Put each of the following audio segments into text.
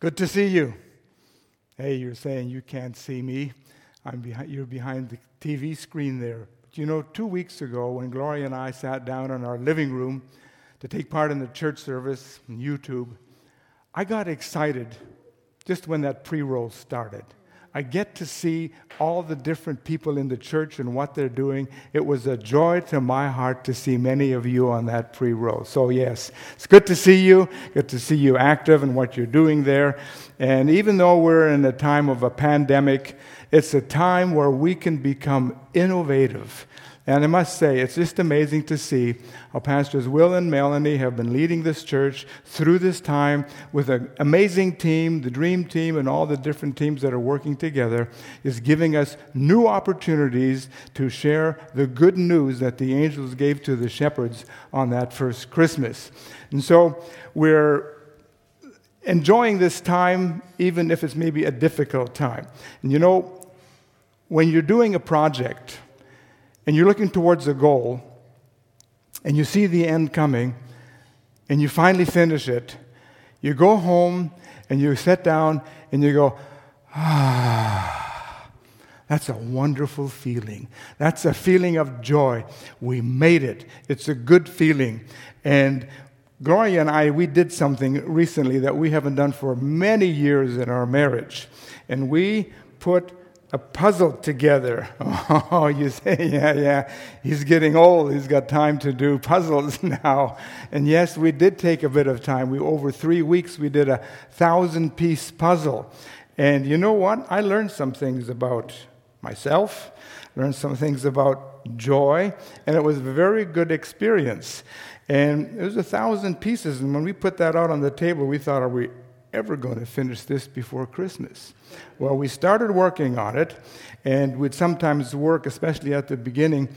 Good to see you. Hey, you're saying you can't see me. I'm behind, you're behind the TV screen there. But you know, two weeks ago, when Gloria and I sat down in our living room to take part in the church service on YouTube, I got excited just when that pre roll started. I get to see all the different people in the church and what they're doing. It was a joy to my heart to see many of you on that pre roll. So, yes, it's good to see you. Good to see you active and what you're doing there. And even though we're in a time of a pandemic, it's a time where we can become innovative and I must say, it's just amazing to see how Pastors Will and Melanie have been leading this church through this time with an amazing team, the dream team, and all the different teams that are working together, is giving us new opportunities to share the good news that the angels gave to the shepherds on that first Christmas. And so we're enjoying this time, even if it's maybe a difficult time. And you know, when you're doing a project, and you're looking towards a goal, and you see the end coming, and you finally finish it, you go home and you sit down and you go, ah, that's a wonderful feeling. That's a feeling of joy. We made it. It's a good feeling. And Gloria and I, we did something recently that we haven't done for many years in our marriage. And we put a puzzle together. Oh, you say, yeah, yeah, he's getting old. He's got time to do puzzles now. And yes, we did take a bit of time. We over three weeks we did a thousand piece puzzle. And you know what? I learned some things about myself, learned some things about joy, and it was a very good experience. And it was a thousand pieces. And when we put that out on the table, we thought, are we ever going to finish this before Christmas? Well, we started working on it, and we'd sometimes work, especially at the beginning,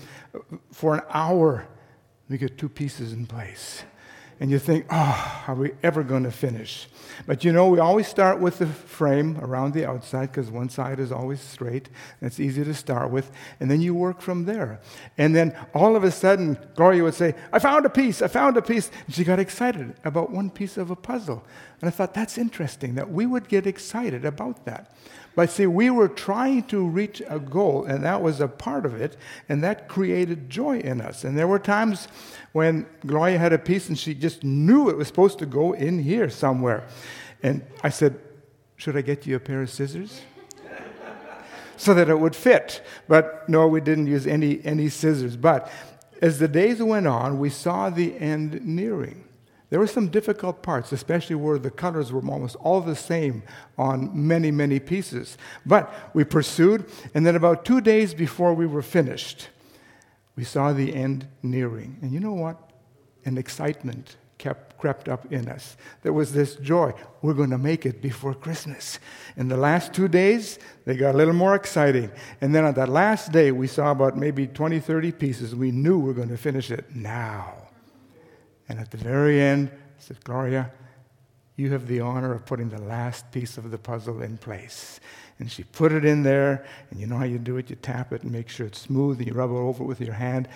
for an hour. We get two pieces in place. And you think, oh, are we ever going to finish? But you know, we always start with the frame around the outside because one side is always straight. And it's easy to start with. And then you work from there. And then all of a sudden, Gloria would say, I found a piece, I found a piece. And she got excited about one piece of a puzzle. And I thought, that's interesting that we would get excited about that. But see, we were trying to reach a goal, and that was a part of it, and that created joy in us. And there were times when Gloria had a piece and she just knew it was supposed to go in here somewhere. And I said, Should I get you a pair of scissors? so that it would fit. But no, we didn't use any, any scissors. But as the days went on, we saw the end nearing. There were some difficult parts, especially where the colors were almost all the same on many, many pieces. But we pursued, and then about two days before we were finished, we saw the end nearing. And you know what? An excitement kept crept up in us. There was this joy. We're going to make it before Christmas. In the last two days, they got a little more exciting. And then on that last day, we saw about maybe 20, 30 pieces. We knew we were going to finish it now. And at the very end, I said, Gloria, you have the honor of putting the last piece of the puzzle in place. And she put it in there, and you know how you do it? You tap it and make sure it's smooth, and you rub it over with your hand.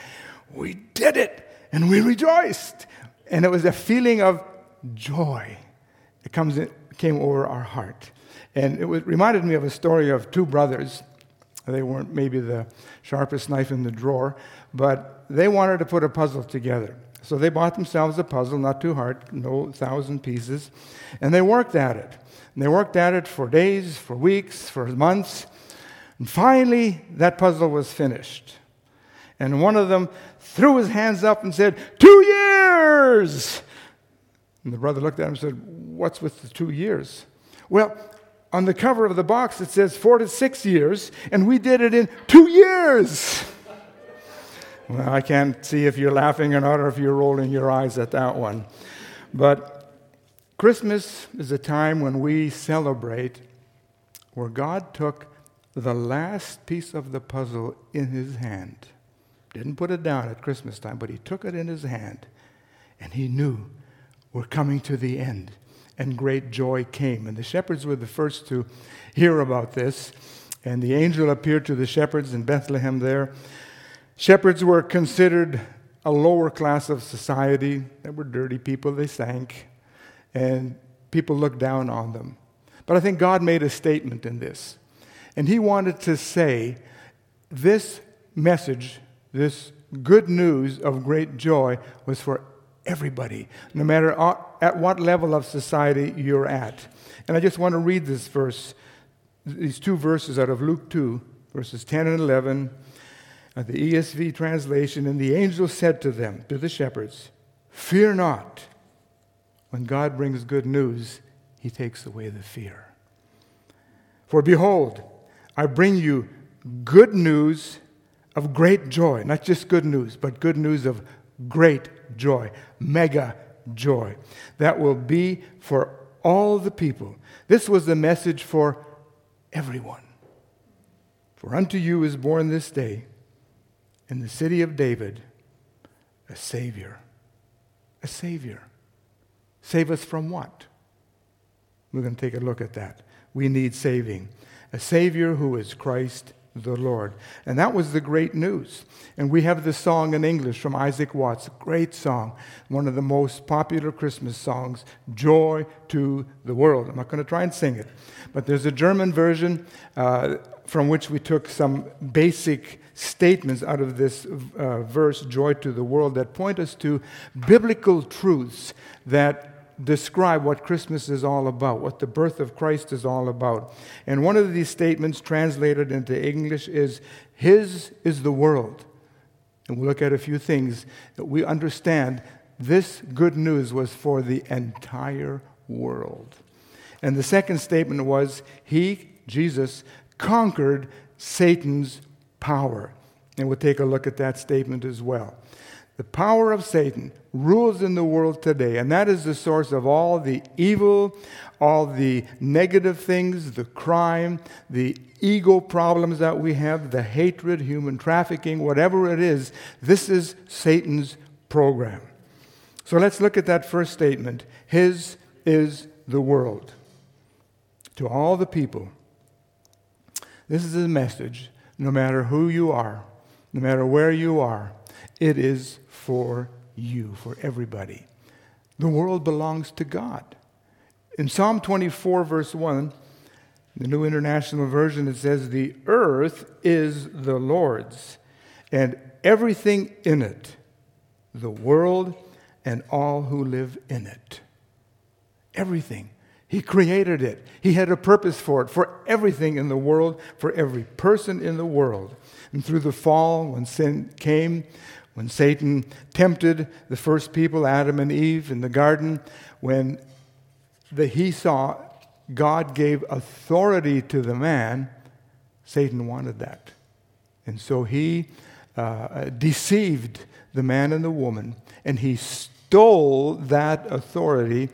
We did it, and we rejoiced. And it was a feeling of joy that comes in, came over our heart. And it was, reminded me of a story of two brothers. They weren't maybe the sharpest knife in the drawer, but they wanted to put a puzzle together. So they bought themselves a puzzle, not too hard, no thousand pieces, and they worked at it. And they worked at it for days, for weeks, for months. And finally, that puzzle was finished. And one of them threw his hands up and said, Two years! And the brother looked at him and said, What's with the two years? Well, on the cover of the box, it says four to six years, and we did it in two years. Well, I can't see if you're laughing or not, or if you're rolling your eyes at that one. But Christmas is a time when we celebrate where God took the last piece of the puzzle in his hand. Didn't put it down at Christmas time, but he took it in his hand. And he knew we're coming to the end. And great joy came. And the shepherds were the first to hear about this. And the angel appeared to the shepherds in Bethlehem there. Shepherds were considered a lower class of society. They were dirty people, they stank, and people looked down on them. But I think God made a statement in this. And He wanted to say this message, this good news of great joy, was for everybody, no matter at what level of society you're at. And I just want to read this verse, these two verses out of Luke 2, verses 10 and 11, at the ESV translation. And the angel said to them, to the shepherds, Fear not. When God brings good news, he takes away the fear. For behold, I bring you good news of great joy, not just good news, but good news of great joy, mega joy, that will be for all the people. This was the message for everyone. For unto you is born this day in the city of David a Savior. A Savior. Save us from what? We're going to take a look at that. We need saving. A Savior who is Christ the Lord. And that was the great news. And we have this song in English from Isaac Watts, a great song, one of the most popular Christmas songs, Joy to the World. I'm not going to try and sing it, but there's a German version uh, from which we took some basic statements out of this uh, verse, Joy to the World, that point us to biblical truths that describe what Christmas is all about, what the birth of Christ is all about. And one of these statements translated into English is His is the world. And we'll look at a few things that we understand this good news was for the entire world. And the second statement was He, Jesus, conquered Satan's power. And we'll take a look at that statement as well. The power of Satan rules in the world today, and that is the source of all the evil, all the negative things, the crime, the ego problems that we have, the hatred, human trafficking, whatever it is. This is Satan's program. So let's look at that first statement His is the world. To all the people, this is a message no matter who you are, no matter where you are, it is for you, for everybody. The world belongs to God. In Psalm 24, verse 1, the New International Version, it says, The earth is the Lord's, and everything in it, the world and all who live in it. Everything. He created it. He had a purpose for it, for everything in the world, for every person in the world. And through the fall, when sin came, when Satan tempted the first people, Adam and Eve, in the garden, when the, he saw God gave authority to the man, Satan wanted that. And so he uh, deceived the man and the woman, and he stole that authority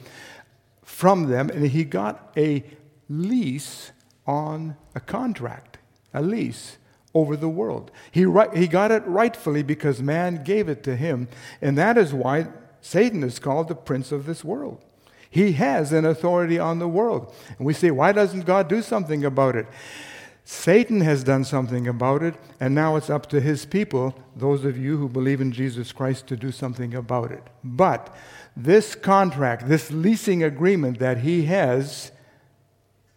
from them, and he got a lease on a contract, a lease over the world. He, he got it rightfully because man gave it to him. And that is why Satan is called the prince of this world. He has an authority on the world. And we say, why doesn't God do something about it? Satan has done something about it, and now it's up to his people, those of you who believe in Jesus Christ, to do something about it. But this contract, this leasing agreement that he has,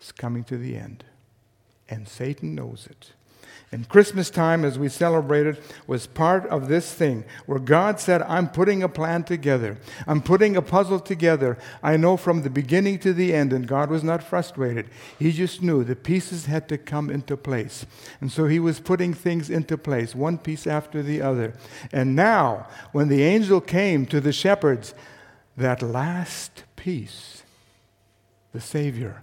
is coming to the end. And Satan knows it. And Christmas time, as we celebrated, was part of this thing where God said, I'm putting a plan together. I'm putting a puzzle together. I know from the beginning to the end, and God was not frustrated. He just knew the pieces had to come into place. And so He was putting things into place, one piece after the other. And now, when the angel came to the shepherds, that last piece, the Savior,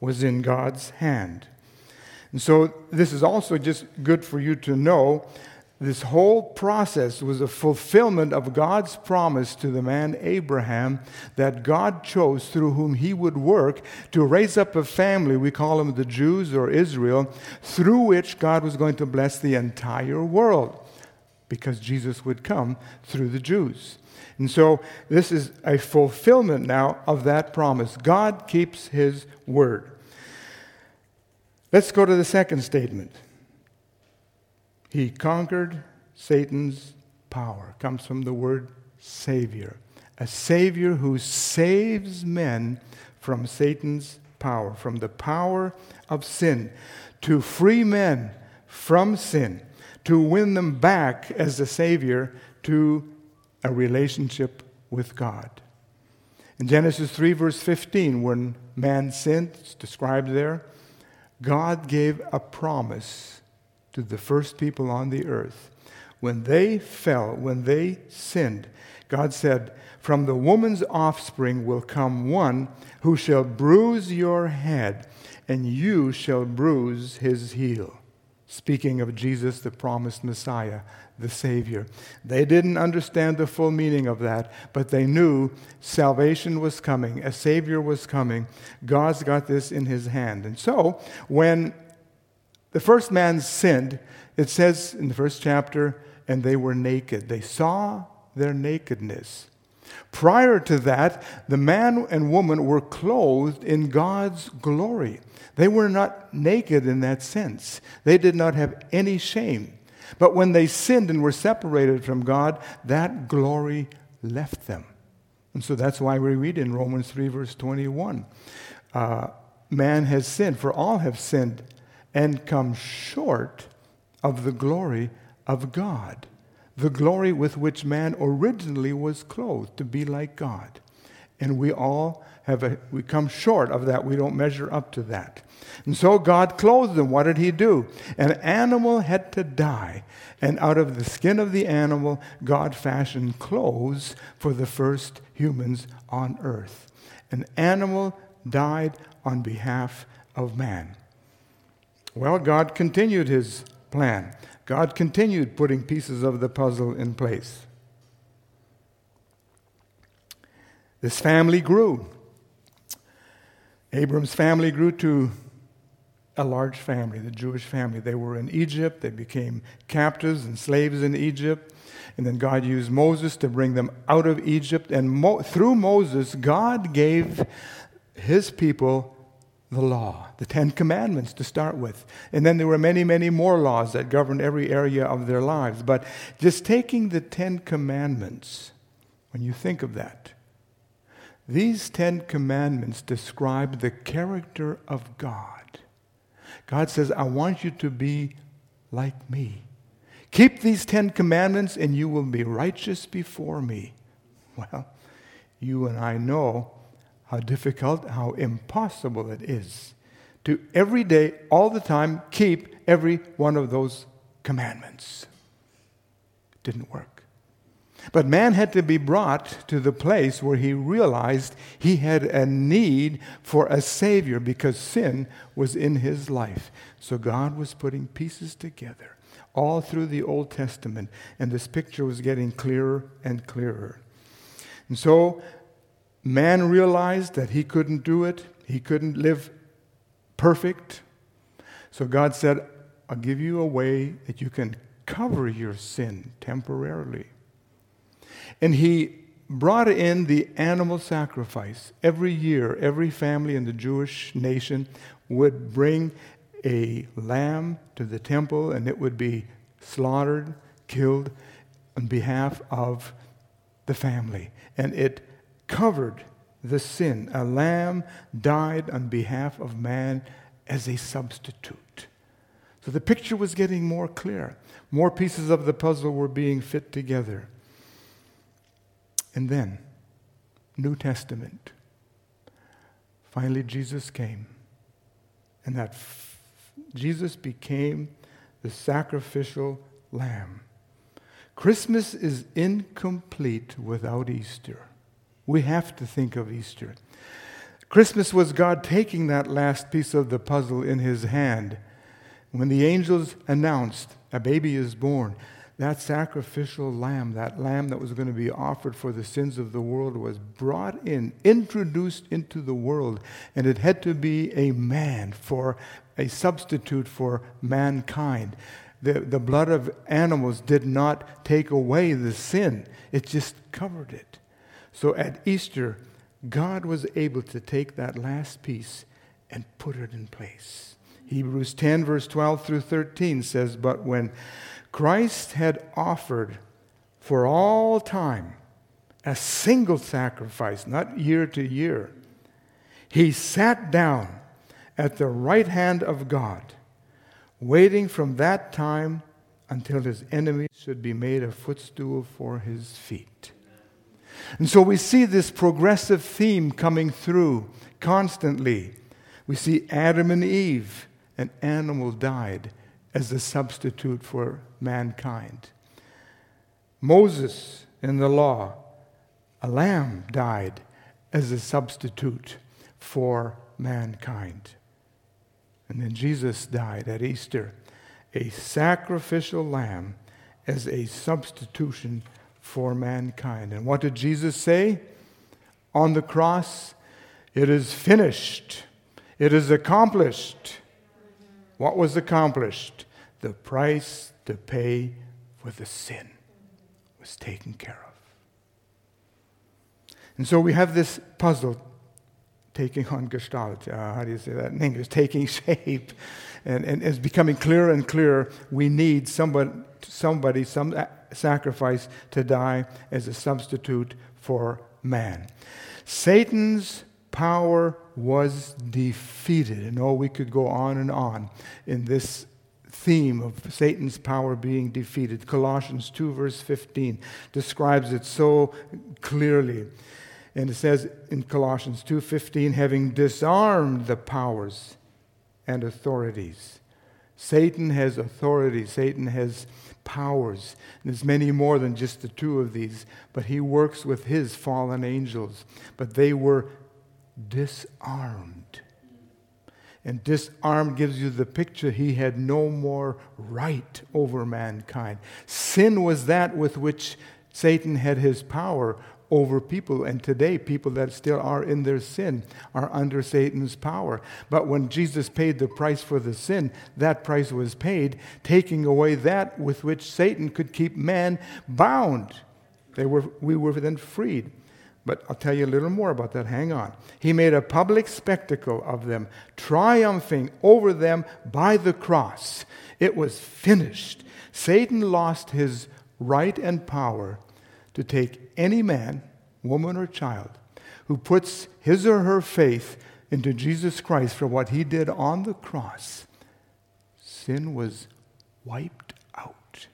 was in God's hand. And so, this is also just good for you to know. This whole process was a fulfillment of God's promise to the man Abraham that God chose through whom he would work to raise up a family, we call them the Jews or Israel, through which God was going to bless the entire world because Jesus would come through the Jews. And so this is a fulfillment now of that promise. God keeps his word. Let's go to the second statement. He conquered Satan's power. Comes from the word savior. A savior who saves men from Satan's power, from the power of sin, to free men from sin, to win them back as a Savior to a relationship with God. In Genesis 3, verse 15, when man sinned, it's described there, God gave a promise to the first people on the earth. When they fell, when they sinned, God said, From the woman's offspring will come one who shall bruise your head, and you shall bruise his heel. Speaking of Jesus, the promised Messiah, the Savior. They didn't understand the full meaning of that, but they knew salvation was coming, a Savior was coming. God's got this in His hand. And so, when the first man sinned, it says in the first chapter, and they were naked. They saw their nakedness. Prior to that, the man and woman were clothed in God's glory. They were not naked in that sense. They did not have any shame. But when they sinned and were separated from God, that glory left them. And so that's why we read in Romans 3, verse 21 uh, Man has sinned, for all have sinned and come short of the glory of God, the glory with which man originally was clothed to be like God. And we all have a, we come short of that. We don't measure up to that. And so God clothed them. What did He do? An animal had to die. And out of the skin of the animal, God fashioned clothes for the first humans on earth. An animal died on behalf of man. Well, God continued His plan. God continued putting pieces of the puzzle in place. This family grew. Abram's family grew to a large family, the Jewish family. They were in Egypt, they became captives and slaves in Egypt. And then God used Moses to bring them out of Egypt. And Mo- through Moses, God gave his people the law, the Ten Commandments to start with. And then there were many, many more laws that governed every area of their lives. But just taking the Ten Commandments, when you think of that, these Ten Commandments describe the character of God. God says, I want you to be like me. Keep these Ten Commandments and you will be righteous before me. Well, you and I know how difficult, how impossible it is to every day, all the time, keep every one of those commandments. Didn't work. But man had to be brought to the place where he realized he had a need for a Savior because sin was in his life. So God was putting pieces together all through the Old Testament, and this picture was getting clearer and clearer. And so man realized that he couldn't do it, he couldn't live perfect. So God said, I'll give you a way that you can cover your sin temporarily. And he brought in the animal sacrifice. Every year, every family in the Jewish nation would bring a lamb to the temple and it would be slaughtered, killed on behalf of the family. And it covered the sin. A lamb died on behalf of man as a substitute. So the picture was getting more clear. More pieces of the puzzle were being fit together. And then, New Testament. Finally, Jesus came. And that f- Jesus became the sacrificial lamb. Christmas is incomplete without Easter. We have to think of Easter. Christmas was God taking that last piece of the puzzle in his hand. When the angels announced a baby is born, that sacrificial lamb, that lamb that was going to be offered for the sins of the world, was brought in, introduced into the world, and it had to be a man for a substitute for mankind. The, the blood of animals did not take away the sin, it just covered it. So at Easter, God was able to take that last piece and put it in place. Hebrews 10, verse 12 through 13 says, But when Christ had offered for all time a single sacrifice, not year to year. He sat down at the right hand of God, waiting from that time until his enemies should be made a footstool for his feet. And so we see this progressive theme coming through constantly. We see Adam and Eve, an animal died as a substitute for mankind. Moses in the law, a lamb died as a substitute for mankind. And then Jesus died at Easter, a sacrificial lamb as a substitution for mankind. And what did Jesus say on the cross? It is finished. It is accomplished. What was accomplished? The price to pay for the sin was taken care of. And so we have this puzzle taking on gestalt. Uh, how do you say that in English? Taking shape. And, and it's becoming clearer and clearer. We need somebody, somebody, some sacrifice to die as a substitute for man. Satan's power was defeated. And oh, we could go on and on in this theme of Satan's power being defeated. Colossians 2, verse 15, describes it so clearly. And it says in Colossians 2:15 having disarmed the powers and authorities. Satan has authority, Satan has powers. And there's many more than just the two of these, but he works with his fallen angels. But they were disarmed. And disarmed gives you the picture he had no more right over mankind. Sin was that with which Satan had his power over people. And today, people that still are in their sin are under Satan's power. But when Jesus paid the price for the sin, that price was paid, taking away that with which Satan could keep man bound. They were, we were then freed. But I'll tell you a little more about that. Hang on. He made a public spectacle of them, triumphing over them by the cross. It was finished. Satan lost his right and power to take any man, woman, or child who puts his or her faith into Jesus Christ for what he did on the cross. Sin was wiped out.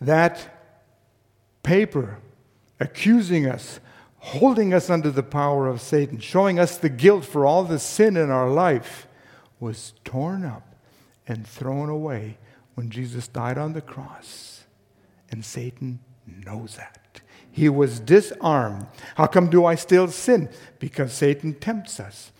That paper accusing us, holding us under the power of Satan, showing us the guilt for all the sin in our life, was torn up and thrown away when Jesus died on the cross. And Satan knows that. He was disarmed. How come do I still sin? Because Satan tempts us.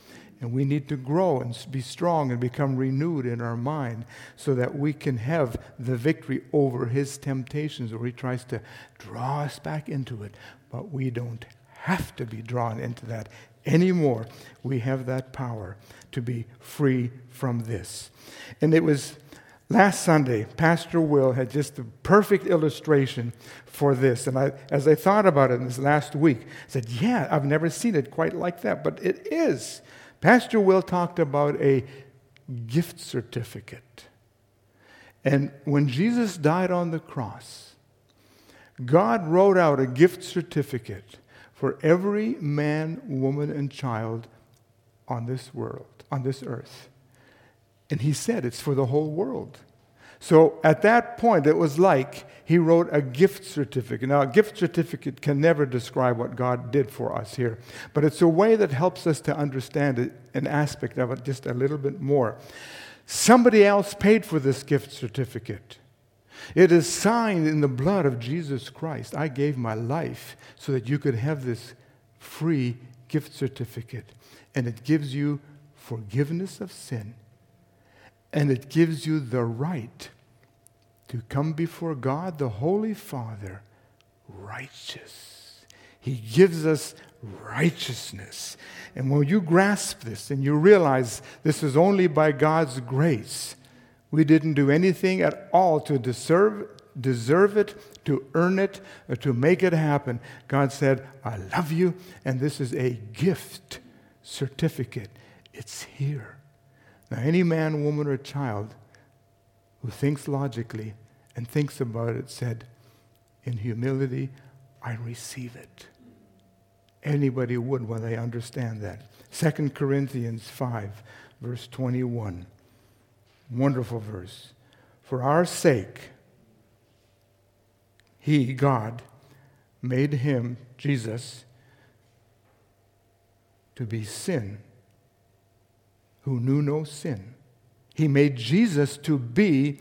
And we need to grow and be strong and become renewed in our mind so that we can have the victory over his temptations where he tries to draw us back into it. But we don't have to be drawn into that anymore. We have that power to be free from this. And it was Last Sunday, Pastor Will had just the perfect illustration for this. And I, as I thought about it in this last week, I said, Yeah, I've never seen it quite like that, but it is. Pastor Will talked about a gift certificate. And when Jesus died on the cross, God wrote out a gift certificate for every man, woman, and child on this world, on this earth. And he said it's for the whole world. So at that point, it was like he wrote a gift certificate. Now, a gift certificate can never describe what God did for us here, but it's a way that helps us to understand an aspect of it just a little bit more. Somebody else paid for this gift certificate. It is signed in the blood of Jesus Christ. I gave my life so that you could have this free gift certificate, and it gives you forgiveness of sin and it gives you the right to come before God, the Holy Father, righteous. He gives us righteousness. And when you grasp this and you realize this is only by God's grace, we didn't do anything at all to deserve, deserve it, to earn it, to make it happen. God said, I love you, and this is a gift certificate. It's here. Now, any man, woman, or child who thinks logically and thinks about it said, in humility, I receive it. anybody would when they understand that. 2 Corinthians 5, verse 21. Wonderful verse. For our sake, He, God, made Him, Jesus, to be sin who knew no sin. He made Jesus to be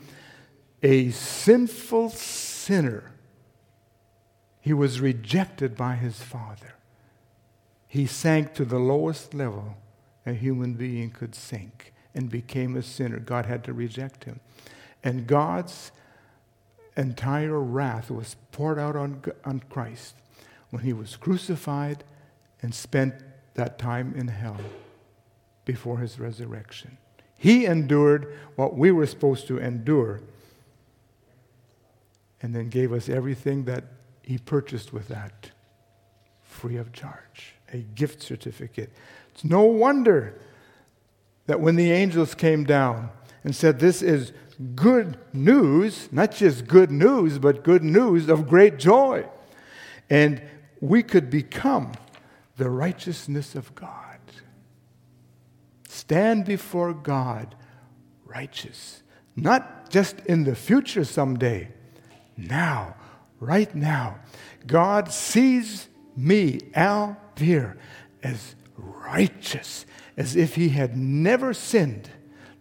a sinful sinner. He was rejected by his Father. He sank to the lowest level a human being could sink and became a sinner. God had to reject him. And God's entire wrath was poured out on, on Christ when he was crucified and spent that time in hell before his resurrection. He endured what we were supposed to endure and then gave us everything that he purchased with that free of charge a gift certificate. It's no wonder that when the angels came down and said, This is good news, not just good news, but good news of great joy. And we could become the righteousness of God. Stand before God righteous, not just in the future someday, now, right now. God sees me, Al Beer, as righteous, as if he had never sinned.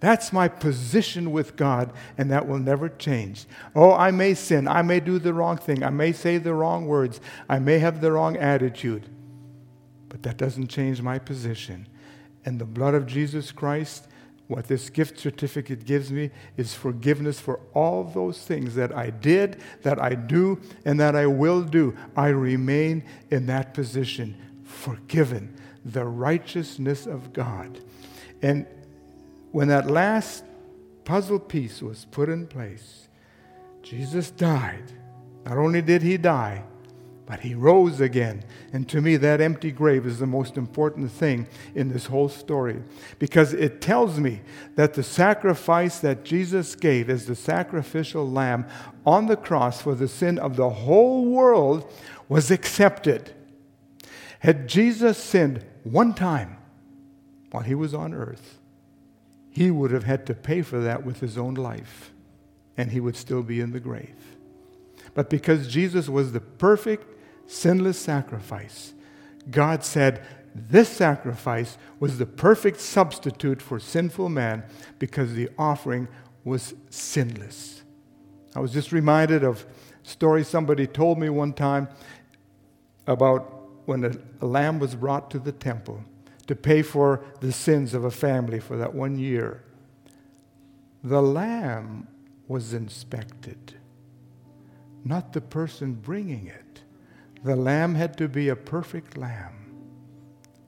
That's my position with God, and that will never change. Oh, I may sin. I may do the wrong thing. I may say the wrong words. I may have the wrong attitude. But that doesn't change my position. And the blood of Jesus Christ, what this gift certificate gives me, is forgiveness for all those things that I did, that I do, and that I will do. I remain in that position, forgiven, the righteousness of God. And when that last puzzle piece was put in place, Jesus died. Not only did he die, but he rose again. And to me, that empty grave is the most important thing in this whole story because it tells me that the sacrifice that Jesus gave as the sacrificial lamb on the cross for the sin of the whole world was accepted. Had Jesus sinned one time while he was on earth, he would have had to pay for that with his own life, and he would still be in the grave. But because Jesus was the perfect, sinless sacrifice, God said, This sacrifice was the perfect substitute for sinful man because the offering was sinless. I was just reminded of a story somebody told me one time about when a, a lamb was brought to the temple to pay for the sins of a family for that one year, the lamb was inspected, not the person bringing it. The lamb had to be a perfect lamb.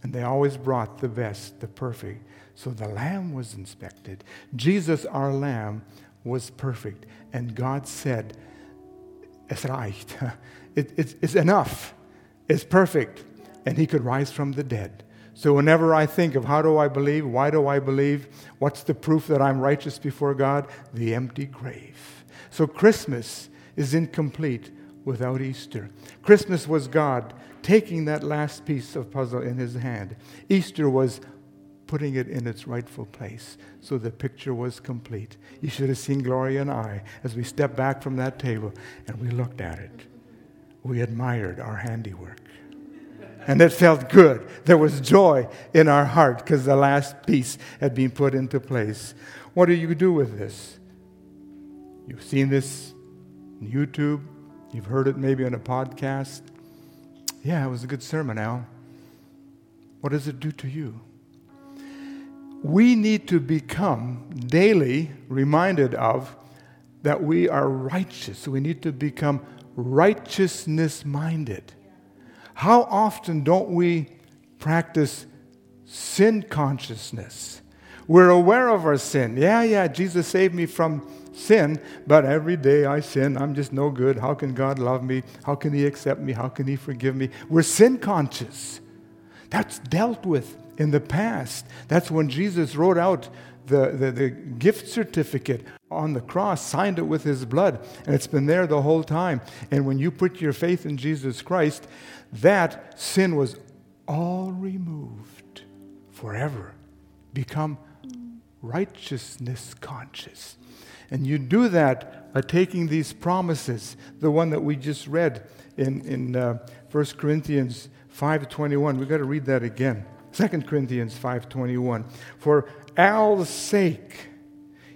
And they always brought the best, the perfect. So the lamb was inspected. Jesus, our lamb, was perfect. And God said, Es reicht. It, it, it's enough. It's perfect. And he could rise from the dead. So, whenever I think of how do I believe, why do I believe, what's the proof that I'm righteous before God? The empty grave. So, Christmas is incomplete without Easter. Christmas was God taking that last piece of puzzle in his hand. Easter was putting it in its rightful place. So the picture was complete. You should have seen Gloria and I as we stepped back from that table and we looked at it. We admired our handiwork and it felt good. There was joy in our heart because the last piece had been put into place. What do you do with this? You've seen this on YouTube, you've heard it maybe on a podcast. Yeah, it was a good sermon, Al. What does it do to you? We need to become daily reminded of that we are righteous. We need to become righteousness minded. How often don't we practice sin consciousness? We're aware of our sin. Yeah, yeah, Jesus saved me from sin, but every day I sin. I'm just no good. How can God love me? How can He accept me? How can He forgive me? We're sin conscious. That's dealt with in the past. That's when Jesus wrote out the, the, the, gift certificate on the cross, signed it with his blood, and it's been there the whole time. And when you put your faith in Jesus Christ, that sin was all removed forever. Become righteousness conscious. And you do that by taking these promises, the one that we just read in, in uh, 1 Corinthians 5.21. We've got to read that again. 2 Corinthians 5.21. For Al's sake,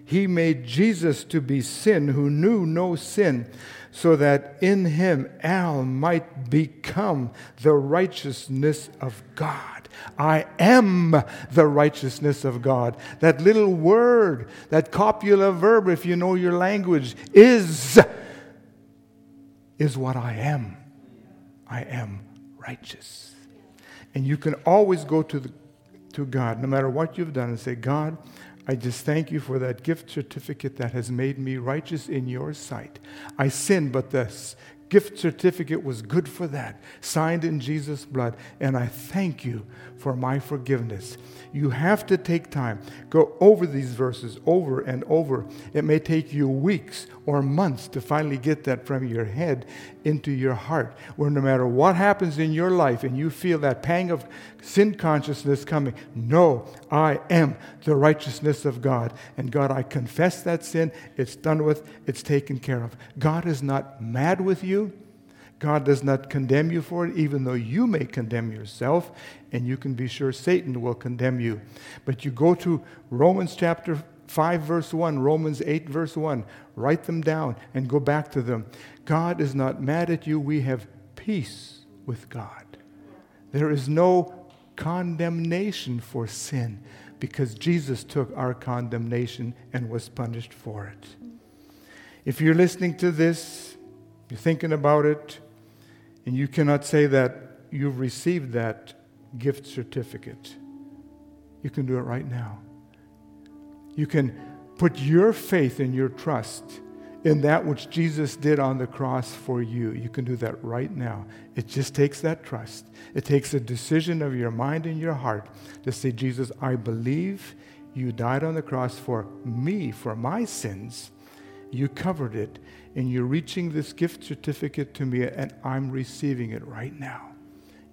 he made Jesus to be sin who knew no sin, so that in him Al might become the righteousness of God. I am the righteousness of God. That little word, that copula verb, if you know your language, is, is what I am. I am righteous. And you can always go to, the, to God, no matter what you've done, and say, God, I just thank you for that gift certificate that has made me righteous in your sight. I sinned, but the gift certificate was good for that, signed in Jesus' blood, and I thank you for my forgiveness. You have to take time. Go over these verses over and over. It may take you weeks or months to finally get that from your head into your heart, where no matter what happens in your life and you feel that pang of sin consciousness coming, no, I am the righteousness of God. And God, I confess that sin. It's done with, it's taken care of. God is not mad with you. God does not condemn you for it, even though you may condemn yourself, and you can be sure Satan will condemn you. But you go to Romans chapter 5, verse 1, Romans 8, verse 1, write them down and go back to them. God is not mad at you. We have peace with God. There is no condemnation for sin because Jesus took our condemnation and was punished for it. If you're listening to this, you're thinking about it, and you cannot say that you've received that gift certificate. You can do it right now. You can put your faith and your trust in that which Jesus did on the cross for you. You can do that right now. It just takes that trust. It takes a decision of your mind and your heart to say, Jesus, I believe you died on the cross for me, for my sins. You covered it, and you're reaching this gift certificate to me, and I'm receiving it right now.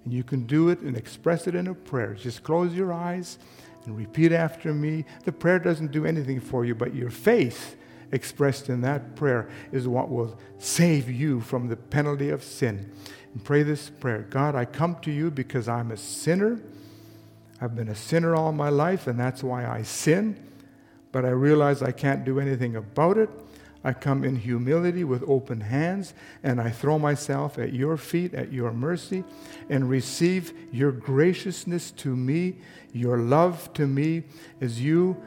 And you can do it and express it in a prayer. Just close your eyes and repeat after me. The prayer doesn't do anything for you, but your faith expressed in that prayer is what will save you from the penalty of sin. And pray this prayer God, I come to you because I'm a sinner. I've been a sinner all my life, and that's why I sin. But I realize I can't do anything about it. I come in humility with open hands, and I throw myself at your feet, at your mercy, and receive your graciousness to me, your love to me, as you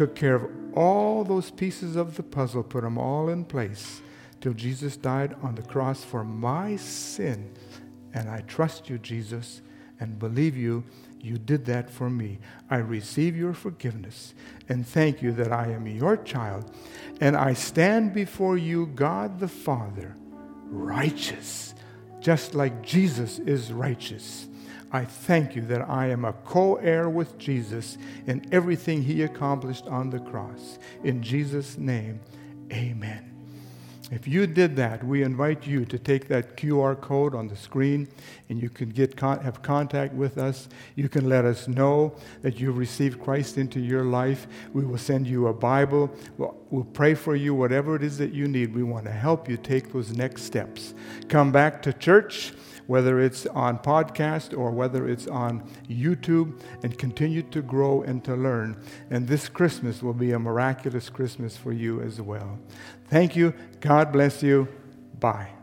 took care of all those pieces of the puzzle, put them all in place till Jesus died on the cross for my sin. And I trust you, Jesus, and believe you you did that for me. I receive your forgiveness and thank you that I am your child. And I stand before you, God the Father, righteous, just like Jesus is righteous. I thank you that I am a co heir with Jesus in everything he accomplished on the cross. In Jesus' name, amen. If you did that, we invite you to take that QR code on the screen and you can get con- have contact with us. You can let us know that you've received Christ into your life. We will send you a Bible. We'll, we'll pray for you, whatever it is that you need. We want to help you take those next steps. Come back to church whether it's on podcast or whether it's on YouTube, and continue to grow and to learn. And this Christmas will be a miraculous Christmas for you as well. Thank you. God bless you. Bye.